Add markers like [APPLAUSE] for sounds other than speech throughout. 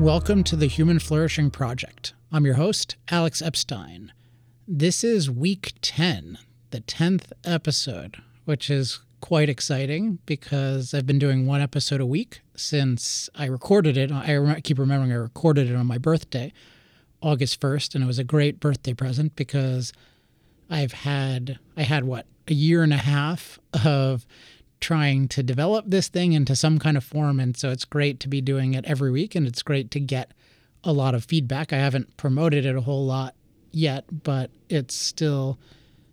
Welcome to the Human Flourishing Project. I'm your host, Alex Epstein. This is week 10, the 10th episode, which is quite exciting because I've been doing one episode a week since I recorded it. I keep remembering I recorded it on my birthday, August 1st, and it was a great birthday present because I've had, I had what, a year and a half of trying to develop this thing into some kind of form. And so it's great to be doing it every week and it's great to get a lot of feedback. I haven't promoted it a whole lot yet, but it's still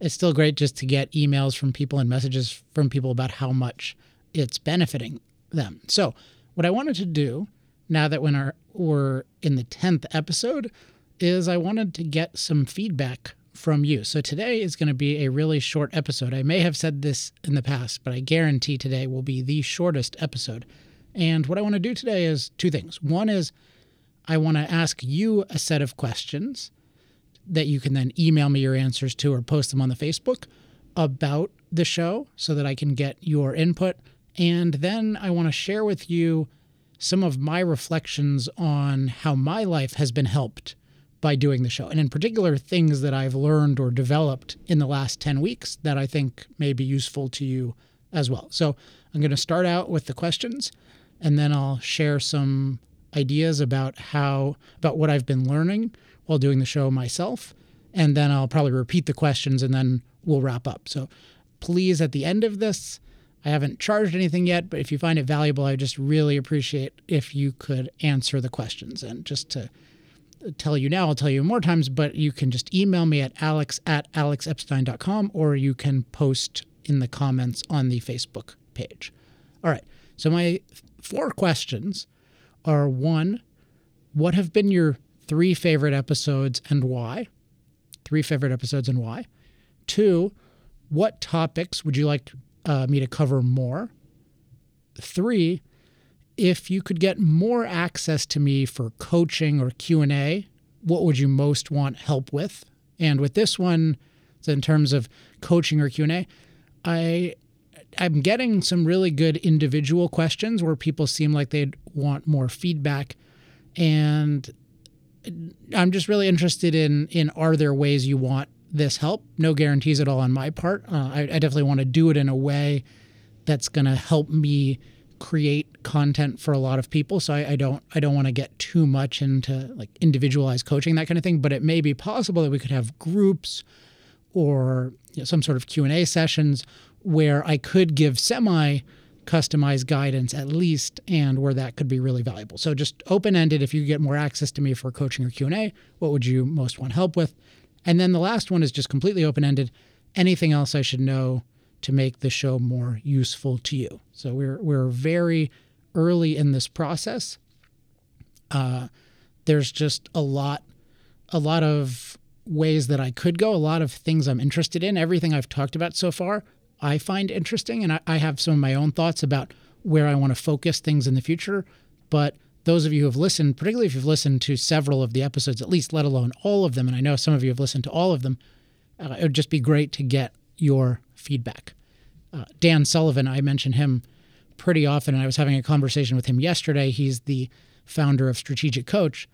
it's still great just to get emails from people and messages from people about how much it's benefiting them. So, what I wanted to do now that when our, we're in the 10th episode is I wanted to get some feedback from you. So today is going to be a really short episode. I may have said this in the past, but I guarantee today will be the shortest episode. And what I want to do today is two things. One is I want to ask you a set of questions that you can then email me your answers to or post them on the Facebook about the show so that I can get your input. And then I want to share with you some of my reflections on how my life has been helped by doing the show. And in particular, things that I've learned or developed in the last 10 weeks that I think may be useful to you as well. So I'm going to start out with the questions and then I'll share some ideas about how, about what I've been learning while doing the show myself. And then I'll probably repeat the questions and then we'll wrap up. So please, at the end of this, I haven't charged anything yet, but if you find it valuable, I just really appreciate if you could answer the questions and just to tell you now, I'll tell you more times, but you can just email me at alex at alexepstein.com or you can post in the comments on the Facebook page. All right. So, my four questions are one, what have been your three favorite episodes and why? Three favorite episodes and why? Two, what topics would you like uh, me to cover more? Three, if you could get more access to me for coaching or Q&A, what would you most want help with? And with this one, so in terms of coaching or Q&A, I I'm getting some really good individual questions where people seem like they'd want more feedback and I'm just really interested in in are there ways you want this help? No guarantees at all on my part. Uh, I, I definitely want to do it in a way that's going to help me create content for a lot of people. So I, I don't I don't want to get too much into like individualized coaching that kind of thing. But it may be possible that we could have groups or you know, some sort of Q and A sessions where I could give semi customized guidance at least and where that could be really valuable. So just open ended if you get more access to me for coaching or Q&A, what would you most want help with? And then the last one is just completely open ended. Anything else I should know to make the show more useful to you. So we're we're very early in this process. Uh, there's just a lot, a lot of ways that I could go. A lot of things I'm interested in. Everything I've talked about so far, I find interesting, and I, I have some of my own thoughts about where I want to focus things in the future. But those of you who have listened, particularly if you've listened to several of the episodes, at least let alone all of them, and I know some of you have listened to all of them, uh, it would just be great to get your feedback. Uh, Dan Sullivan, I mention him pretty often, and I was having a conversation with him yesterday. He's the founder of Strategic Coach,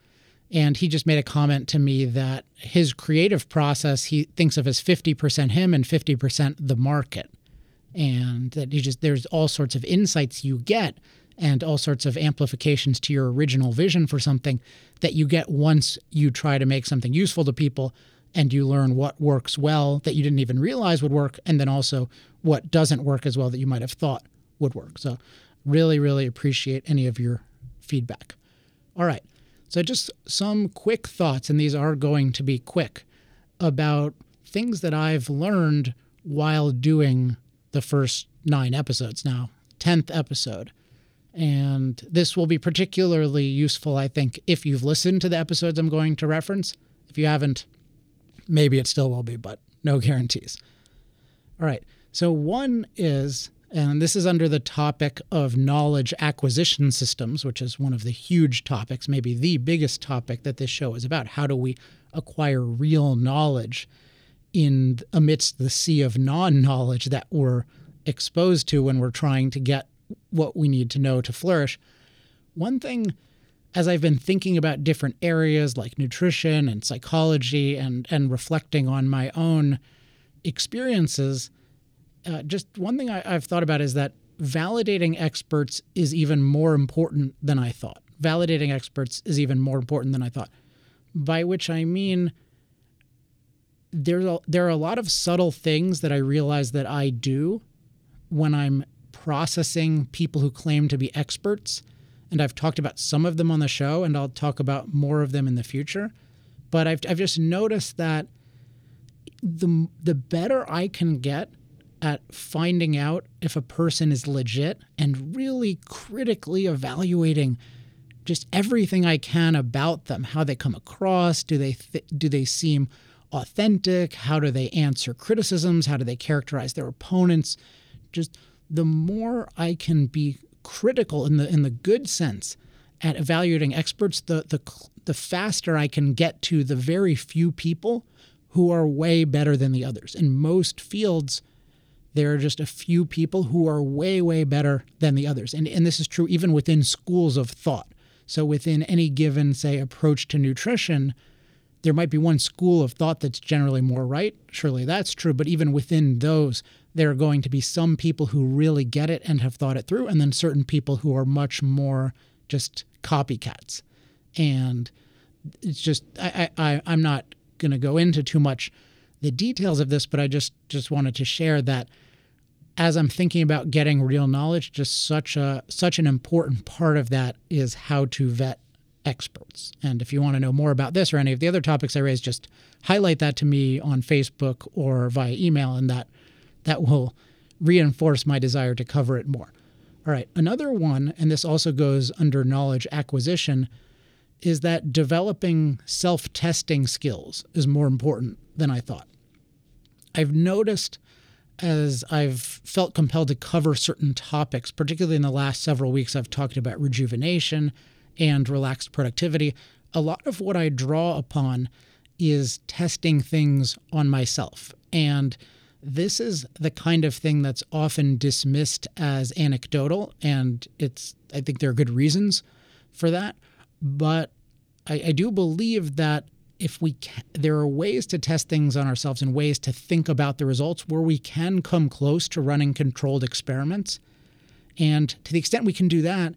and he just made a comment to me that his creative process he thinks of as 50% him and 50% the market, and that he just there's all sorts of insights you get and all sorts of amplifications to your original vision for something that you get once you try to make something useful to people and you learn what works well that you didn't even realize would work, and then also what doesn't work as well that you might have thought would work. So, really, really appreciate any of your feedback. All right. So, just some quick thoughts, and these are going to be quick, about things that I've learned while doing the first nine episodes now, 10th episode. And this will be particularly useful, I think, if you've listened to the episodes I'm going to reference. If you haven't, Maybe it still will be, but no [LAUGHS] guarantees. All right. So, one is, and this is under the topic of knowledge acquisition systems, which is one of the huge topics, maybe the biggest topic that this show is about. How do we acquire real knowledge in amidst the sea of non knowledge that we're exposed to when we're trying to get what we need to know to flourish? One thing as I've been thinking about different areas like nutrition and psychology and, and reflecting on my own experiences, uh, just one thing I, I've thought about is that validating experts is even more important than I thought. Validating experts is even more important than I thought. By which I mean, there's a, there are a lot of subtle things that I realize that I do when I'm processing people who claim to be experts. And I've talked about some of them on the show, and I'll talk about more of them in the future. But I've, I've just noticed that the, the better I can get at finding out if a person is legit and really critically evaluating just everything I can about them, how they come across, do they th- do they seem authentic, how do they answer criticisms, how do they characterize their opponents? Just the more I can be critical in the in the good sense at evaluating experts, the the the faster I can get to the very few people who are way better than the others. In most fields, there are just a few people who are way, way better than the others. And, and this is true even within schools of thought. So, within any given, say, approach to nutrition, there might be one school of thought that's generally more right. Surely that's true. But even within those, there are going to be some people who really get it and have thought it through, and then certain people who are much more just copycats. And it's just, I, I, I'm not going to go into too much the details of this, but I just, just wanted to share that as I'm thinking about getting real knowledge, just such a such an important part of that is how to vet experts. And if you want to know more about this or any of the other topics I raised, just highlight that to me on Facebook or via email, and that that will reinforce my desire to cover it more. All right, another one, and this also goes under knowledge acquisition, is that developing self testing skills is more important than I thought. I've noticed as I've felt compelled to cover certain topics, particularly in the last several weeks, I've talked about rejuvenation and relaxed productivity. A lot of what I draw upon is testing things on myself. And this is the kind of thing that's often dismissed as anecdotal. And it's, I think there are good reasons for that. But I, I do believe that if we can, there are ways to test things on ourselves and ways to think about the results where we can come close to running controlled experiments. And to the extent we can do that,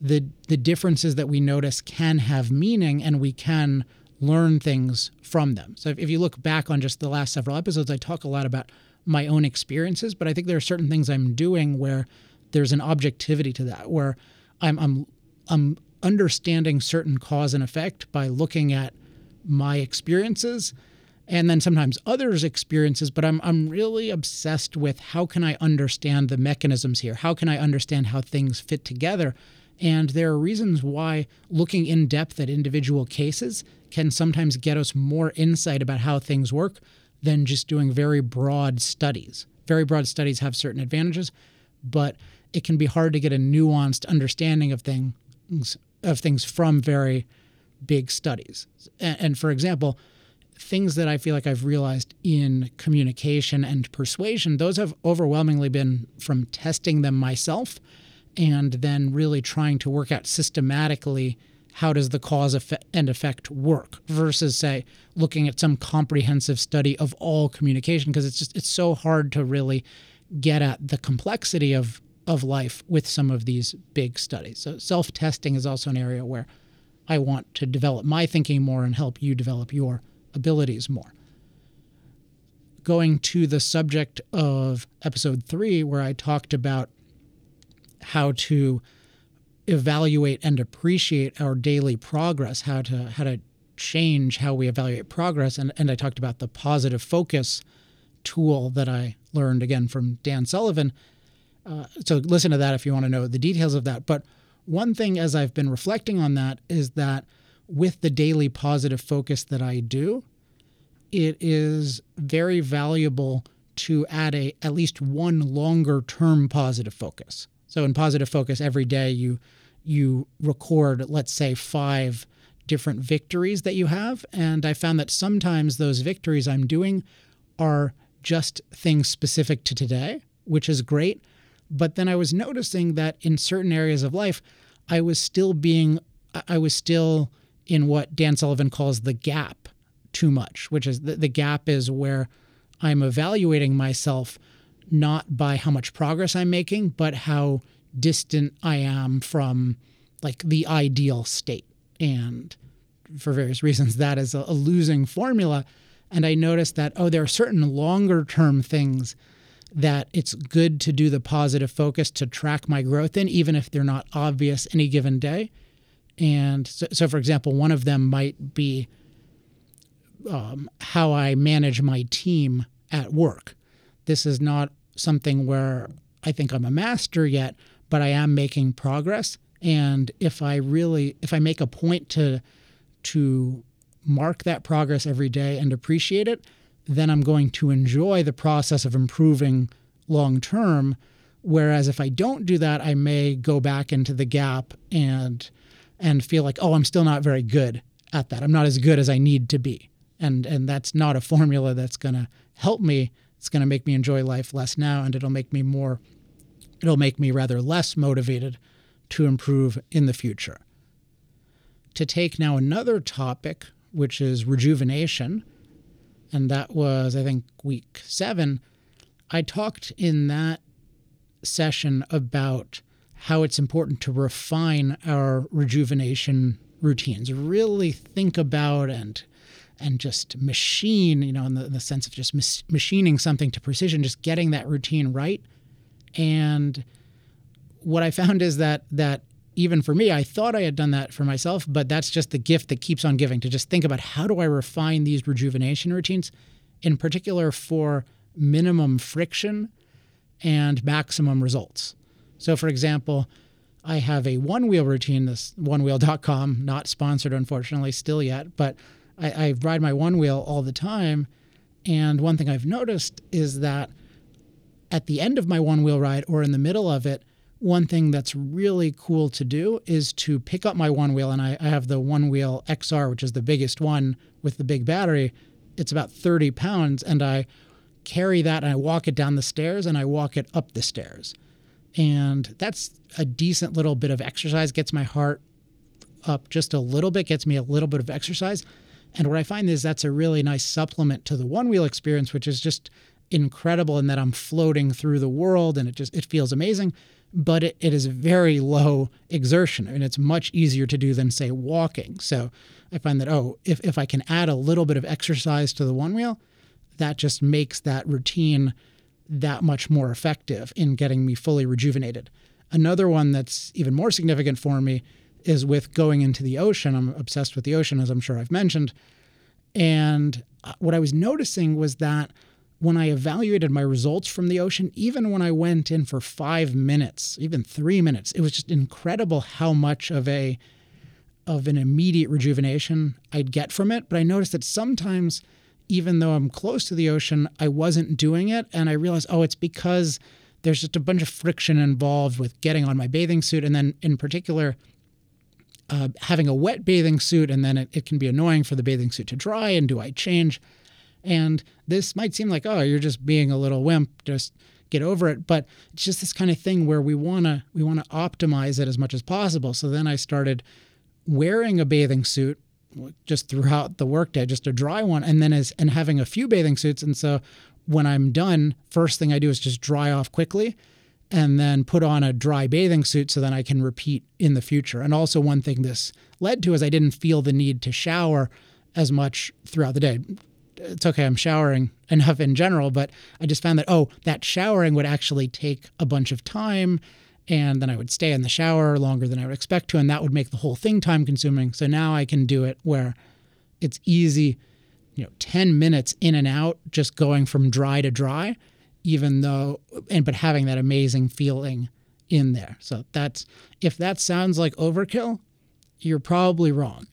the the differences that we notice can have meaning and we can learn things from them. So if, if you look back on just the last several episodes, I talk a lot about my own experiences, but I think there are certain things I'm doing where there's an objectivity to that, where I'm I'm I'm understanding certain cause and effect by looking at my experiences and then sometimes others' experiences, but I'm, I'm really obsessed with how can I understand the mechanisms here? How can I understand how things fit together? And there are reasons why looking in depth at individual cases can sometimes get us more insight about how things work than just doing very broad studies. Very broad studies have certain advantages, but it can be hard to get a nuanced understanding of things of things from very big studies. And, and for example, things that I feel like I've realized in communication and persuasion, those have overwhelmingly been from testing them myself and then really trying to work out systematically how does the cause and effect work versus say looking at some comprehensive study of all communication because it's just it's so hard to really get at the complexity of of life with some of these big studies. So self-testing is also an area where I want to develop my thinking more and help you develop your abilities more. Going to the subject of episode three, where I talked about how to evaluate and appreciate our daily progress, how to how to change how we evaluate progress, and, and I talked about the positive focus tool that I learned again from Dan Sullivan. Uh, so listen to that if you want to know the details of that. But one thing as I've been reflecting on that is that with the daily positive focus that I do, it is very valuable to add a at least one longer term positive focus. So in positive focus every day you you record let's say 5 different victories that you have. And I found that sometimes those victories I'm doing are just things specific to today, which is great, but then I was noticing that in certain areas of life I was still being I was still in what Dan Sullivan calls the gap too much, which is the, the gap is where I'm evaluating myself not by how much progress I'm making, but how distant I am from like the ideal state. And for various reasons, that is a, losing formula. And I noticed that, oh, there are certain longer term things that it's good to do the positive focus to track my growth in, even if they're not obvious any given day. And so, so for example, one of them might be um, how I manage my team at work. This is not something where I think I'm a master yet, but I am making progress. And if I really, if I make a point to, to mark that progress every day and appreciate it, then I'm going to enjoy the process of improving long term. Whereas if I don't do that, I may go back into the gap and and feel like, oh, I'm still not very good at that. I'm not as good as I need to be. And and that's not a formula that's gonna help me. It's gonna make me enjoy life less now and it'll make me more it'll make me rather less motivated to improve in the future. To take now another topic, which is rejuvenation, and that was, I think, week seven, I talked in that session about how it's important to refine our rejuvenation routines, really think about and and just machine, you know, in the, in the sense of just machining something to precision, just getting that routine right and what I found is that that even for me, I thought I had done that for myself, but that's just the gift that keeps on giving to just think about how do I refine these rejuvenation routines, in particular for minimum friction and maximum results. So, for example, I have a Onewheel routine, this onewheel.com, not sponsored, unfortunately, still yet, but I, I ride my Onewheel all the time. And one thing I've noticed is that at the end of my Onewheel ride or in the middle of it, one thing that's really cool to do is to pick up my Onewheel. And I, I have the Onewheel XR, which is the biggest one with the big battery. It's about 30 pounds. And I carry that and I walk it down the stairs and I walk it up the stairs. And that's a decent little bit of exercise, gets my heart up just a little bit, gets me a little bit of exercise. And what I find is that's a really nice supplement to the Onewheel experience, which is just incredible in that I'm floating through the world and it just it feels amazing, but it, it is very low exertion. I mean, it's much easier to do than say walking. So I find that oh, if if I can add a little bit of exercise to the Onewheel, that just makes that routine that much more effective in getting me fully rejuvenated. Another one that's even more significant for me is with going into the ocean. I'm obsessed with the ocean, as I'm sure I've mentioned. And uh, what I was noticing was that when I evaluated my results from the ocean, even when I went in for five minutes, even three minutes, it was just incredible how much of a of an immediate rejuvenation I'd get from it. But I noticed that sometimes, even though I'm close to the ocean, I wasn't doing it. And I realized, oh, it's because there's just a bunch of friction involved with getting on my bathing suit. And then, in particular, uh, having a wet bathing suit, and then it, it can be annoying for the bathing suit to dry. And do I change? And this might seem like, oh, you're just being a little wimp, just get over it. But it's just this kind of thing where we wanna we wanna optimize it as much as possible. So then I started wearing a bathing suit just throughout the workday, just a dry one, and then as and having a few bathing suits. And so when I'm done, first thing I do is just dry off quickly and then put on a dry bathing suit so then I can repeat in the future. And also one thing this led to is I didn't feel the need to shower as much throughout the day it's okay, I'm showering [LAUGHS] enough in general, but I just found that, oh, that showering would actually take a bunch of time. And then I would stay in the shower longer than I would expect to. And that would make the whole thing time consuming. So now I can do it where it's easy, you know, 10 minutes in and out, just going from dry to dry, even though, and but having that amazing feeling in there. So that's, if that sounds like overkill, you're probably wrong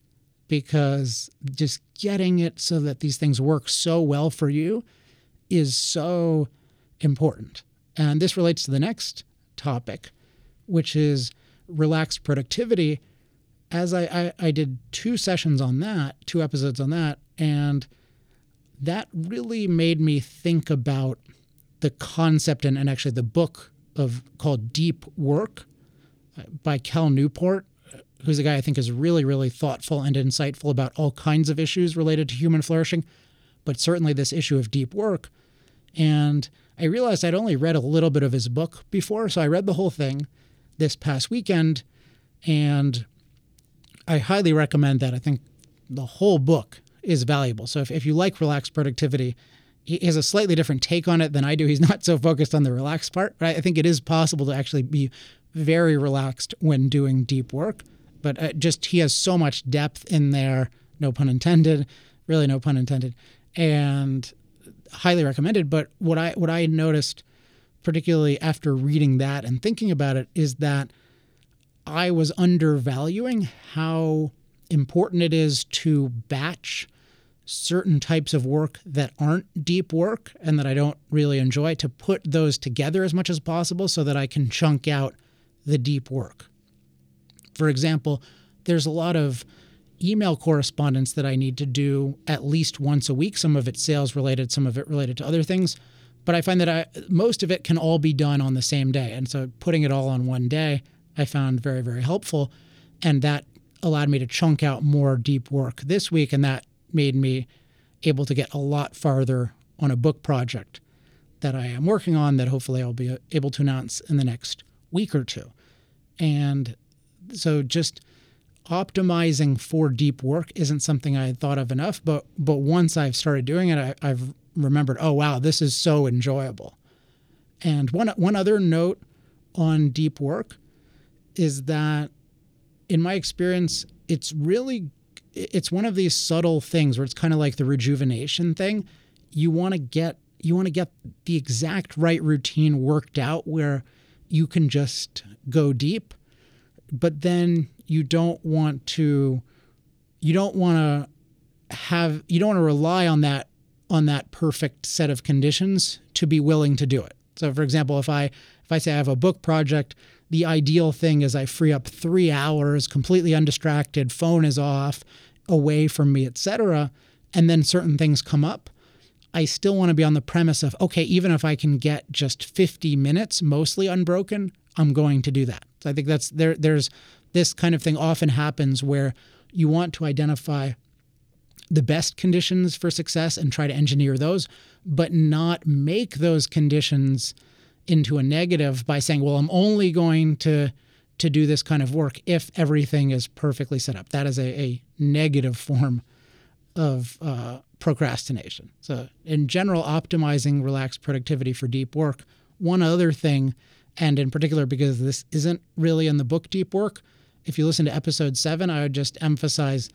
because just getting it so that these things work so well for you is so important. And this relates to the next topic, which is relaxed productivity. As I, I, I, did two sessions on that, two episodes on that, and that really made me think about the concept and, and actually the book of called Deep Work uh, by Cal Newport uh, who's a guy I think is really, really thoughtful and insightful about all kinds of issues related to human flourishing, but certainly this issue of deep work. And I realized I'd only read a little bit of his book before, so I read the whole thing this past weekend, and I highly recommend that. I think the whole book is valuable. So if, if you like relaxed productivity, he has a slightly different take on it than I do. He's not so focused on the relaxed part, but I think it is possible to actually be very relaxed when doing deep work. But uh, just he has so much depth in there, no pun intended, really no pun intended, and highly recommended. But what I what I noticed, particularly after reading that and thinking about it, is that I was undervaluing how important it is to batch certain types of work that aren't deep work and that I don't really enjoy to put those together as much as possible so that I can chunk out the deep work. For example, there's a lot of email correspondence that I need to do at least once a week. Some of it sales related, some of it related to other things. But I find that I, most of it can all be done on the same day. And so putting it all on one day, I found very, very helpful. And that allowed me to chunk out more deep work this week. And that made me able to get a lot farther on a book project that I am working on that hopefully I'll be able to announce in the next week or two. And so just optimizing for deep work isn't something I had thought of enough, but but once I've started doing it, I, I've remembered, oh wow, this is so enjoyable. And one one other note on deep work is that in my experience, it's really it's one of these subtle things where it's kind of like the rejuvenation thing. You want to get you want to get the exact right routine worked out where you can just go deep, but then you don't want to you don't want to have you don't want to rely on that on that perfect set of conditions to be willing to do it. So for example, if I if I say I have a book project, the ideal thing is I free up 3 hours completely undistracted, phone is off, away from me, etc., and then certain things come up. I still want to be on the premise of okay, even if I can get just 50 minutes mostly unbroken, I'm going to do that. So I think that's there there's this kind of thing often happens where you want to identify the best conditions for success and try to engineer those, but not make those conditions into a negative by saying, well, I'm only going to to do this kind of work if everything is perfectly set up. That is a, a negative form of uh, procrastination. So, in general, optimizing relaxed productivity for deep work. One other thing, and in particular, because this isn't really in the book Deep Work, if you listen to episode seven, I would just emphasize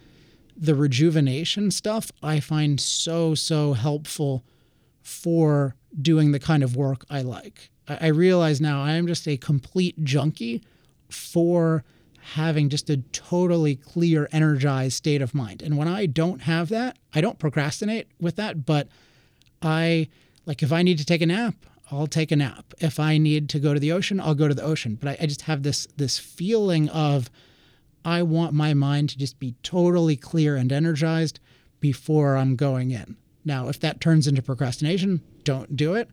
the rejuvenation stuff I find so, so helpful for doing the kind of work I like. I realize now I am just a complete junkie for having just a totally clear, energized state of mind. And when I don't have that, I don't procrastinate with that, but I like if I need to take a nap, I'll take a nap. If I need to go to the ocean, I'll go to the ocean. But I, I just have this this feeling of I want my mind to just be totally clear and energized before I'm going in. Now, if that turns into procrastination, don't do it.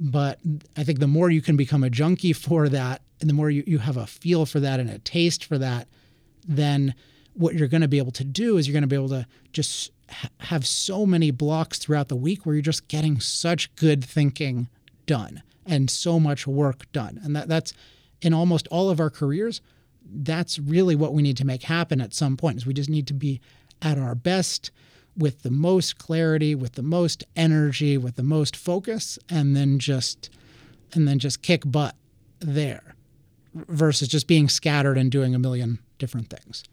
But I think the more you can become a junkie for that, and the more you, you have a feel for that and a taste for that, then what you're going to be able to do is you're going to be able to just ha- have so many blocks throughout the week where you're just getting such good thinking done and so much work done. And that, that's in almost all of our careers. That's really what we need to make happen at some point. Is we just need to be at our best with the most clarity, with the most energy, with the most focus, and then just and then just kick butt there versus just being scattered and doing a million different things.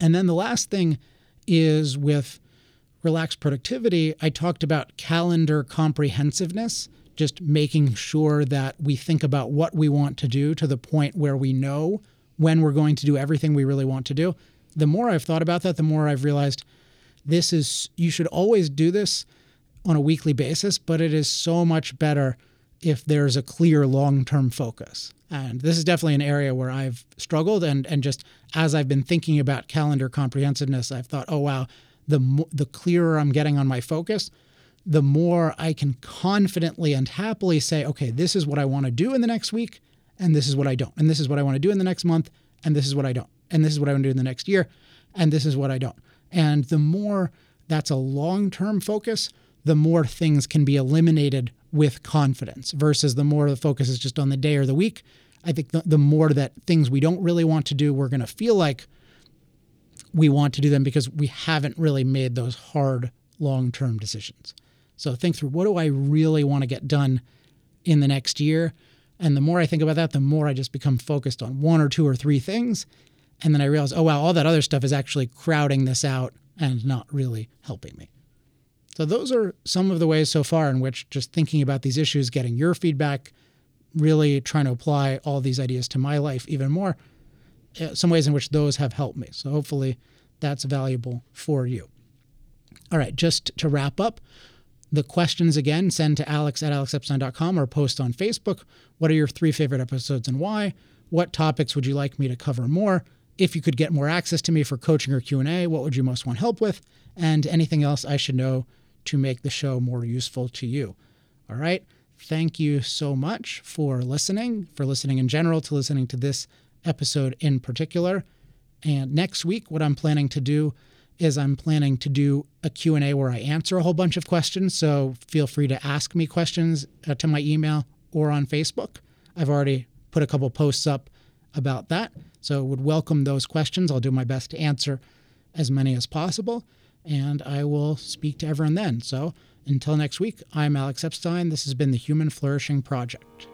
And then the last thing is with relaxed productivity, I talked about calendar comprehensiveness, just making sure that we think about what we want to do to the point where we know when we're going to do everything we really want to do. The more I've thought about that, the more I've realized this is, you should always do this on a weekly basis, but it is so much better if there's a clear long term focus. And this is definitely an area where I've struggled. And, and just as I've been thinking about calendar comprehensiveness, I've thought, oh, wow, the, the clearer I'm getting on my focus, the more I can confidently and happily say, okay, this is what I want to do in the next week, and this is what I don't. And this is what I want to do in the next month, and this is what I don't. And this is what I want to do in the next year, and this is what I don't. And the more that's a long term focus, the more things can be eliminated with confidence versus the more the focus is just on the day or the week. I think the, the more that things we don't really want to do, we're going to feel like we want to do them because we haven't really made those hard long term decisions. So think through what do I really want to get done in the next year? And the more I think about that, the more I just become focused on one or two or three things. And then I realize, oh, wow, all that other stuff is actually crowding this out and not really helping me. So, those are some of the ways so far in which just thinking about these issues, getting your feedback, really trying to apply all these ideas to my life even more, uh, some ways in which those have helped me. So, hopefully, that's valuable for you. All right, just to wrap up, the questions again, send to alex at alexepstein.com or post on Facebook. What are your three favorite episodes and why? What topics would you like me to cover more? If you could get more access to me for coaching or Q&A, what would you most want help with? And anything else I should know to make the show more useful to you. All right. Thank you so much for listening, for listening in general, to listening to this episode in particular. And next week, what I'm planning to do is I'm planning to do a Q&A where I answer a whole bunch of questions. So feel free to ask me questions uh, to my email or on Facebook. I've already put a couple posts up about that. So would welcome those questions. I'll do my best to answer as many as possible and I will speak to everyone then. So until next week, I'm Alex Epstein. This has been the Human Flourishing Project.